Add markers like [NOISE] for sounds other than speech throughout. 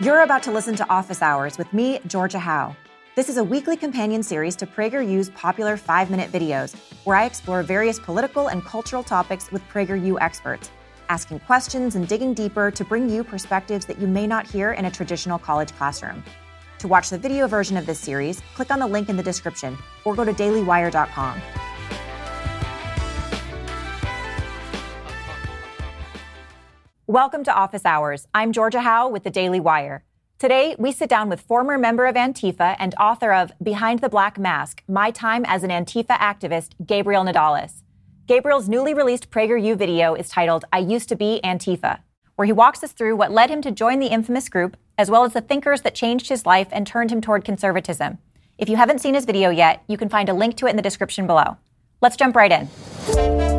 You're about to listen to Office Hours with me, Georgia Howe. This is a weekly companion series to PragerU's popular five minute videos, where I explore various political and cultural topics with PragerU experts, asking questions and digging deeper to bring you perspectives that you may not hear in a traditional college classroom. To watch the video version of this series, click on the link in the description or go to dailywire.com. Welcome to Office Hours. I'm Georgia Howe with the Daily Wire. Today, we sit down with former member of Antifa and author of Behind the Black Mask My Time as an Antifa Activist, Gabriel Nadales. Gabriel's newly released PragerU video is titled I Used to Be Antifa, where he walks us through what led him to join the infamous group, as well as the thinkers that changed his life and turned him toward conservatism. If you haven't seen his video yet, you can find a link to it in the description below. Let's jump right in.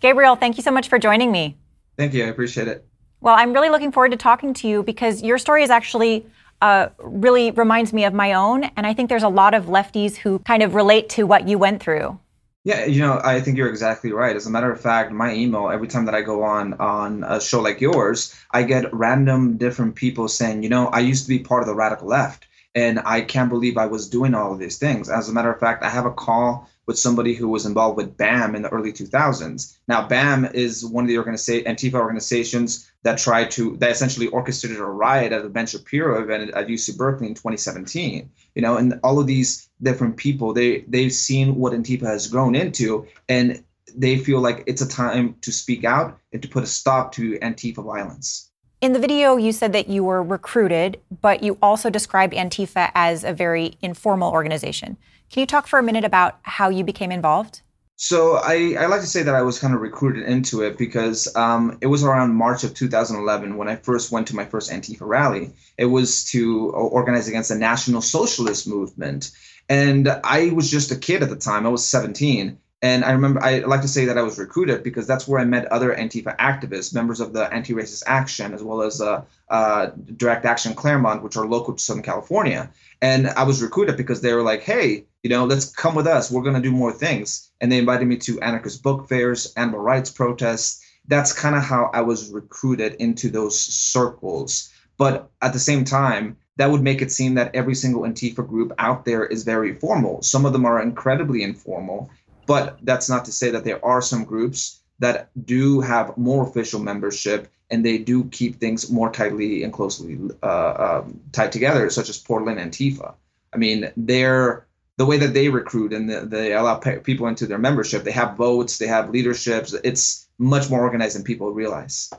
Gabriel, thank you so much for joining me. Thank you. I appreciate it. Well, I'm really looking forward to talking to you because your story is actually uh, really reminds me of my own. And I think there's a lot of lefties who kind of relate to what you went through. Yeah, you know, I think you're exactly right. As a matter of fact, my email every time that I go on on a show like yours, I get random different people saying, you know, I used to be part of the radical left, and I can't believe I was doing all of these things. As a matter of fact, I have a call with somebody who was involved with BAM in the early 2000s. Now, BAM is one of the organiza- Antifa organizations that tried to that essentially orchestrated a riot at the Ben Shapiro event at UC Berkeley in 2017. You know, and all of these different people, they they've seen what Antifa has grown into, and they feel like it's a time to speak out and to put a stop to Antifa violence. In the video, you said that you were recruited, but you also described Antifa as a very informal organization. Can you talk for a minute about how you became involved? So I, I like to say that I was kind of recruited into it because um, it was around March of 2011 when I first went to my first Antifa rally. It was to organize against the National Socialist Movement. And I was just a kid at the time. I was 17. And I remember I like to say that I was recruited because that's where I met other Antifa activists, members of the Anti-Racist Action, as well as uh, uh, Direct Action Claremont, which are local to Southern California. And I was recruited because they were like, "Hey, you know, let's come with us. We're going to do more things." And they invited me to anarchist book fairs, animal rights protests. That's kind of how I was recruited into those circles. But at the same time, that would make it seem that every single Antifa group out there is very formal. Some of them are incredibly informal but that's not to say that there are some groups that do have more official membership and they do keep things more tightly and closely uh, um, tied together, such as Portland Antifa. I mean, they're the way that they recruit and the, they allow people into their membership. They have votes, they have leaderships. It's much more organized than people realize.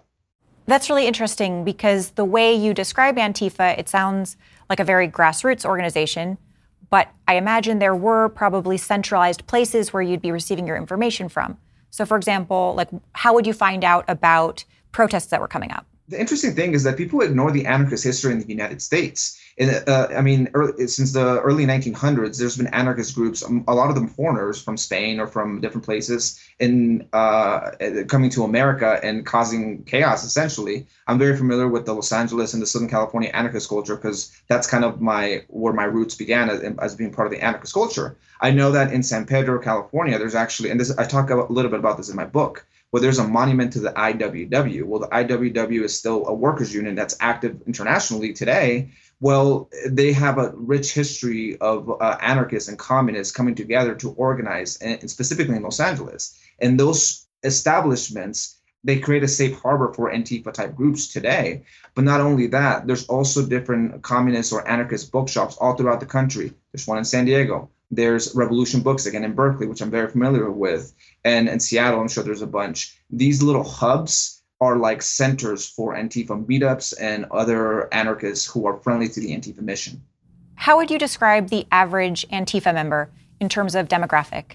That's really interesting because the way you describe Antifa, it sounds like a very grassroots organization but I imagine there were probably centralized places where you'd be receiving your information from. So, for example, like how would you find out about protests that were coming up? The interesting thing is that people ignore the anarchist history in the United States. And uh, I mean, early, since the early 1900s, there's been anarchist groups, um, a lot of them foreigners from Spain or from different places, in uh, coming to America and causing chaos. Essentially, I'm very familiar with the Los Angeles and the Southern California anarchist culture because that's kind of my where my roots began as, as being part of the anarchist culture. I know that in San Pedro, California, there's actually, and this I talk a little bit about this in my book well, there's a monument to the IWW. Well, the IWW is still a workers' union that's active internationally today. Well, they have a rich history of uh, anarchists and communists coming together to organize, and specifically in Los Angeles. And those establishments they create a safe harbor for Antifa type groups today. But not only that, there's also different communist or anarchist bookshops all throughout the country. There's one in San Diego, there's Revolution Books again in Berkeley, which I'm very familiar with, and in Seattle, I'm sure there's a bunch. These little hubs are like centers for Antifa meetups and other anarchists who are friendly to the Antifa mission. How would you describe the average Antifa member in terms of demographic?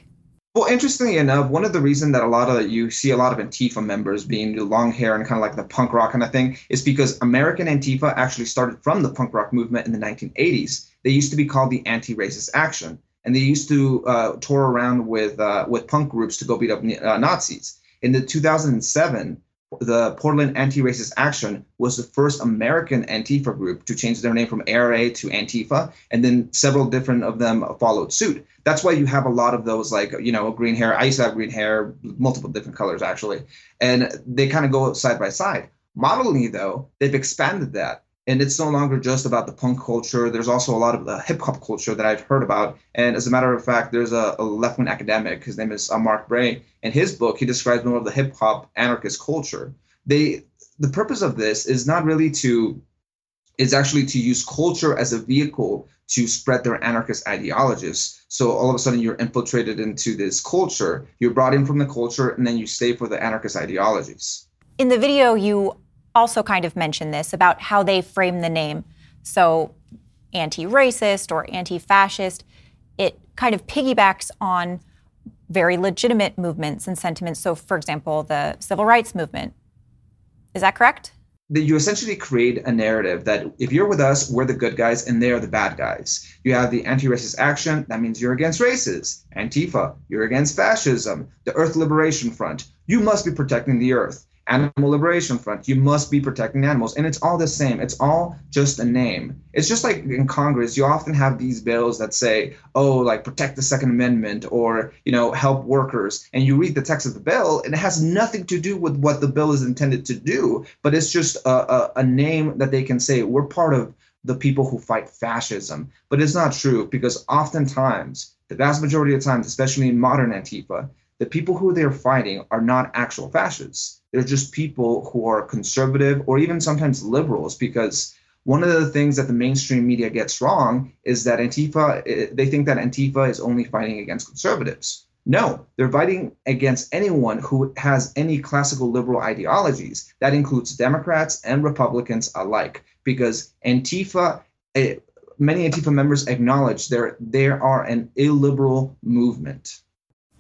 Well, interestingly enough, one of the reasons that a lot of you see a lot of Antifa members being the long hair and kind of like the punk rock kind of thing is because American Antifa actually started from the punk rock movement in the 1980s. They used to be called the Anti-Racist Action and they used to uh, tour around with uh, with punk groups to go beat up uh, Nazis. In the 2007, the Portland Anti-Racist Action was the first American Antifa group to change their name from ARA to Antifa, and then several different of them followed suit. That's why you have a lot of those, like you know, green hair. I used to have green hair, multiple different colors actually, and they kind of go side by side. Modeling, though, they've expanded that and it's no longer just about the punk culture. There's also a lot of the hip hop culture that I've heard about. And as a matter of fact, there's a, a left wing academic. His name is uh, Mark Bray. In his book, he describes more of the hip hop anarchist culture. They the purpose of this is not really to is actually to use culture as a vehicle to spread their anarchist ideologies. So all of a sudden you're infiltrated into this culture, you're brought in from the culture, and then you stay for the anarchist ideologies. In the video, you also kind of mentioned this about how they frame the name. So, anti racist or anti fascist, it kind of piggybacks on very legitimate movements and sentiments. So, for example, the civil rights movement. Is that correct? You essentially create a narrative that if you're with us, we're the good guys and they're the bad guys. You have the anti racist action, that means you're against races. Antifa, you're against fascism. The Earth Liberation Front, you must be protecting the Earth. Animal Liberation Front. You must be protecting animals. And it's all the same. It's all just a name. It's just like in Congress, you often have these bills that say, oh, like protect the Second Amendment or, you know, help workers. And you read the text of the bill, and it has nothing to do with what the bill is intended to do, but it's just a, a, a name that they can say, we're part of the people who fight fascism. But it's not true because oftentimes, the vast majority of times, especially in modern Antifa, the people who they're fighting are not actual fascists. They're just people who are conservative or even sometimes liberals because one of the things that the mainstream media gets wrong is that Antifa, eh, they think that Antifa is only fighting against conservatives. No, they're fighting against anyone who has any classical liberal ideologies. That includes Democrats and Republicans alike, because Antifa, eh, many Antifa members acknowledge there, there are an illiberal movement.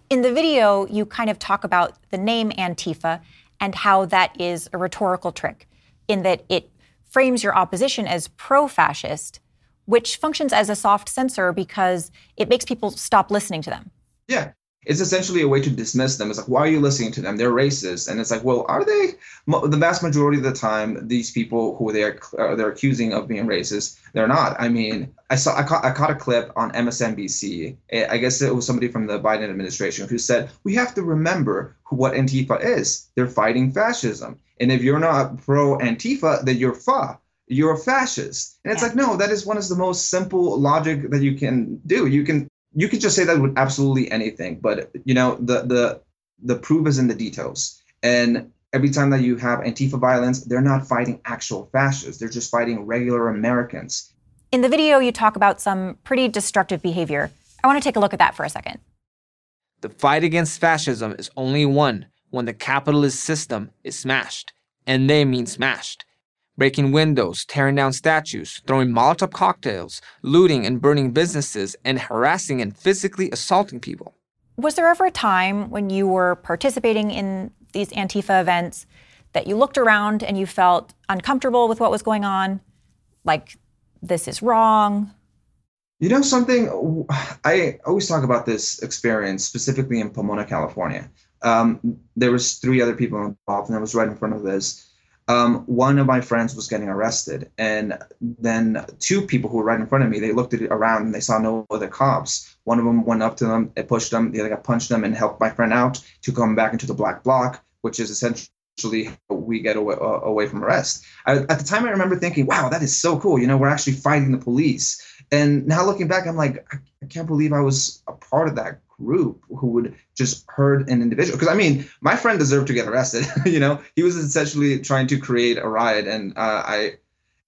In the video, you kind of talk about the name Antifa and how that is a rhetorical trick in that it frames your opposition as pro fascist, which functions as a soft censor because it makes people stop listening to them. Yeah it's essentially a way to dismiss them. It's like, why are you listening to them? They're racist, and it's like, well, are they? The vast majority of the time, these people who they are uh, they're accusing of being racist, they're not. I mean, I saw I caught, I caught a clip on MSNBC. I guess it was somebody from the Biden administration who said we have to remember who, what Antifa is. They're fighting fascism, and if you're not pro Antifa, then you're fa you're a fascist. And it's yeah. like, no, that is one of the most simple logic that you can do. You can you could just say that with absolutely anything, but you know the the the proof is in the details. And every time that you have Antifa violence, they're not fighting actual fascists; they're just fighting regular Americans. In the video, you talk about some pretty destructive behavior. I want to take a look at that for a second. The fight against fascism is only won when the capitalist system is smashed, and they mean smashed breaking windows, tearing down statues, throwing Molotov cocktails, looting and burning businesses, and harassing and physically assaulting people. Was there ever a time when you were participating in these Antifa events that you looked around and you felt uncomfortable with what was going on? Like, this is wrong? You know something? I always talk about this experience specifically in Pomona, California. Um, there was three other people involved, and I was right in front of this um, one of my friends was getting arrested, and then two people who were right in front of me, they looked at it around and they saw no other cops. One of them went up to them, it pushed them, the other guy punched them and helped my friend out to come back into the black bloc, which is essentially we get away, uh, away from arrest. I, at the time, I remember thinking, wow, that is so cool. You know, we're actually fighting the police. And now looking back, I'm like, I can't believe I was a part of that group who would just hurt an individual. Because I mean, my friend deserved to get arrested. [LAUGHS] you know, he was essentially trying to create a riot, and uh, I,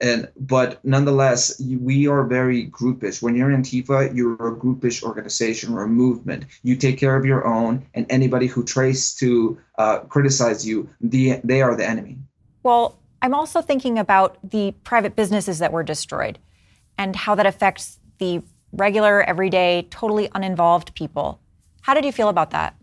and but nonetheless, we are very groupish. When you're in Antifa, you're a groupish organization or a movement. You take care of your own, and anybody who tries to uh, criticize you, the they are the enemy. Well, I'm also thinking about the private businesses that were destroyed, and how that affects the regular, everyday, totally uninvolved people. How did you feel about that?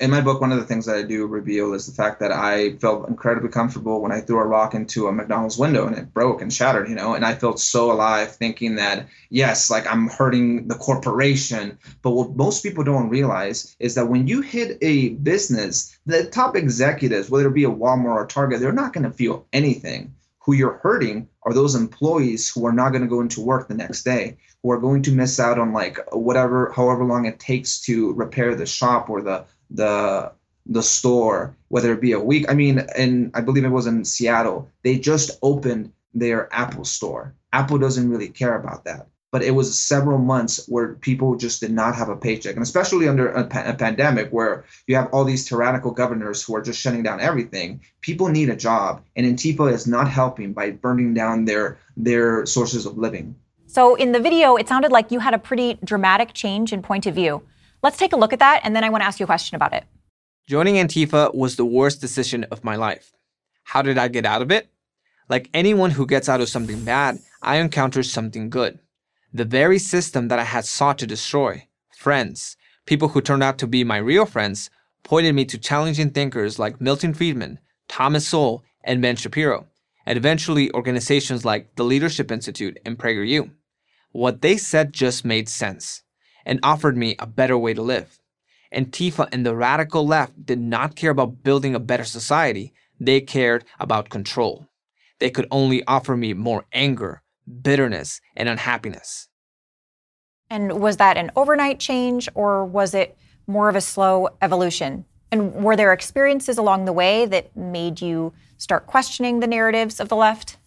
in my book, one of the things that I do reveal is the fact that I felt incredibly comfortable when I threw a rock into a McDonald's window and it broke and shattered, you know, and I felt so alive thinking that, yes, like I'm hurting the corporation. But what most people don't realize is that when you hit a business, the top executives, whether it be a Walmart or Target, they're not going to feel anything. Who you're hurting are those employees who are not going to go into work the next day, who are going to miss out on like whatever, however long it takes to repair the shop or the the the store, whether it be a week. I mean, and I believe it was in Seattle. They just opened their Apple store. Apple doesn't really care about that. But it was several months where people just did not have a paycheck, and especially under a, pa- a pandemic where you have all these tyrannical governors who are just shutting down everything. People need a job, and Antifa is not helping by burning down their their sources of living. So in the video, it sounded like you had a pretty dramatic change in point of view. Let's take a look at that, and then I want to ask you a question about it. Joining Antifa was the worst decision of my life. How did I get out of it? Like anyone who gets out of something bad, I encountered something good. The very system that I had sought to destroy, friends, people who turned out to be my real friends, pointed me to challenging thinkers like Milton Friedman, Thomas Sowell, and Ben Shapiro, and eventually organizations like the Leadership Institute and PragerU. What they said just made sense and offered me a better way to live. Antifa and the radical left did not care about building a better society, they cared about control. They could only offer me more anger, bitterness, and unhappiness. And was that an overnight change or was it more of a slow evolution? And were there experiences along the way that made you start questioning the narratives of the left?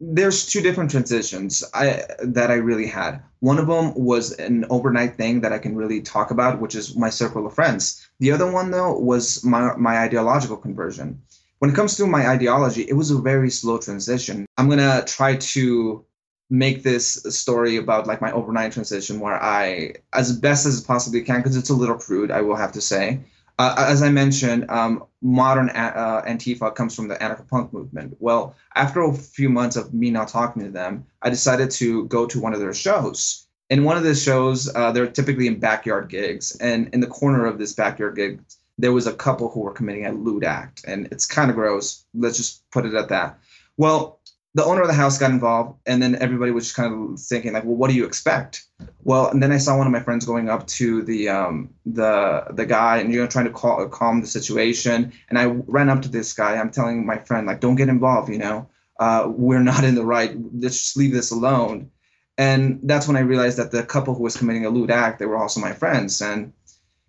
There's two different transitions I, that I really had. One of them was an overnight thing that I can really talk about, which is my circle of friends. The other one, though, was my, my ideological conversion. When it comes to my ideology, it was a very slow transition. I'm going to try to make this story about like my overnight transition where I, as best as possibly can, because it's a little crude, I will have to say, uh, as I mentioned, um, modern uh, Antifa comes from the anarcho-punk movement. Well, after a few months of me not talking to them, I decided to go to one of their shows. In one of the shows, uh, they're typically in backyard gigs, and in the corner of this backyard gig, there was a couple who were committing a lewd act, and it's kind of gross. Let's just put it at that. Well, the owner of the house got involved, and then everybody was just kind of thinking like, well, what do you expect? Well, and then I saw one of my friends going up to the um, the the guy and you know trying to call, calm the situation, and I ran up to this guy. I'm telling my friend like, don't get involved. You know, uh, we're not in the right. Let's just leave this alone. And that's when I realized that the couple who was committing a lewd act, they were also my friends, and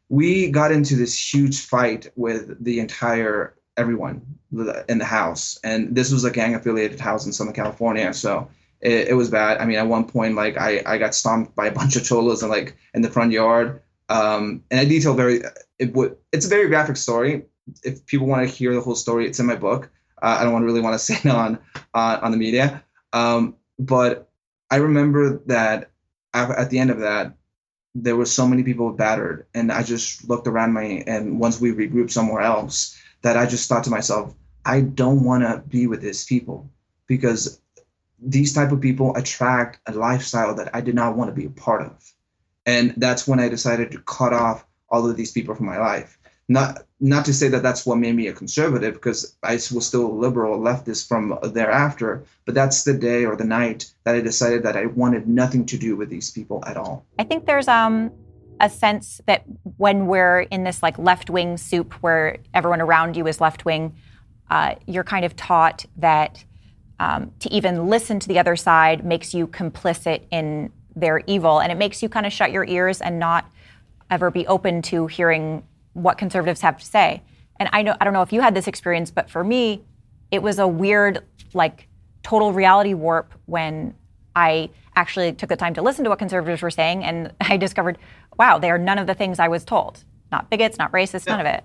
we got into this huge fight with the entire everyone in the house. And this was a gang affiliated house in Southern California. So it, it, was bad. I mean, at one point, like I, I got stomped by a [LAUGHS] bunch of cholos and like in the front yard. Um, and I detail very, it would, it's a very graphic story. If people want to hear the whole story, it's in my book. Uh, I don't really want to [LAUGHS] say it on, uh, on the media. Um, but I remember that at the end of that, there were so many people battered and I just looked around me and once we regrouped somewhere else, that I just thought to myself, I don't want to be with these people because these type of people attract a lifestyle that I did not want to be a part of. And that's when I decided to cut off all of these people from my life. Not not to say that that's what made me a conservative because I was still a liberal leftist from thereafter, but that's the day or the night that I decided that I wanted nothing to do with these people at all. I think there's um a sense that when we're in this like left wing soup where everyone around you is left wing, uh, you're kind of taught that um, to even listen to the other side makes you complicit in their evil, and it makes you kind of shut your ears and not ever be open to hearing what conservatives have to say. And I know I don't know if you had this experience, but for me, it was a weird, like, total reality warp when I actually took the time to listen to what conservatives were saying, and [LAUGHS] I discovered wow, they are none of the things I was told. Not bigots, not racist, none of it.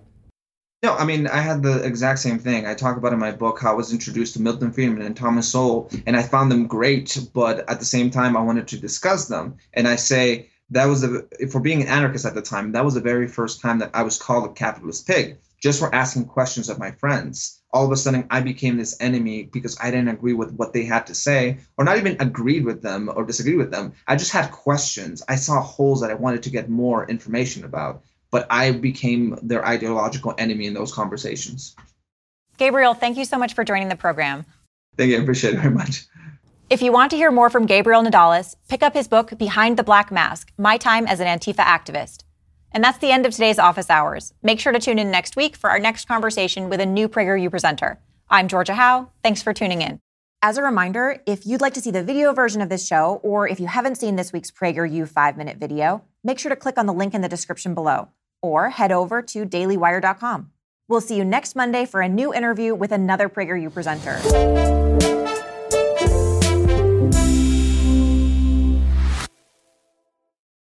No, I mean, I had the exact same thing. I talk about in my book how I was introduced to Milton Friedman and Thomas Sowell, and I found them great, but at the same time, I wanted to discuss them. And I say that was, a, for being an anarchist at the time, that was the very first time that I was called a capitalist pig just for asking questions of my friends all of a sudden I became this enemy because I didn't agree with what they had to say, or not even agreed with them or disagreed with them. I just had questions. I saw holes that I wanted to get more information about. but I became their ideological enemy in those conversations. Gabriel, thank you so much for joining the program. Thank you. I appreciate it very much. If you want to hear more from Gabriel Nadales, pick up his book, Behind the Black Mask My Time as an Antifa Activist. And that's the end of today's office hours. Make sure to tune in next week for our next conversation with a new PragerU presenter. I'm Georgia Howe. Thanks for tuning in. As a reminder, if you'd like to see the video version of this show, or if you haven't seen this week's PragerU five minute video, make sure to click on the link in the description below or head over to dailywire.com. We'll see you next Monday for a new interview with another PragerU presenter.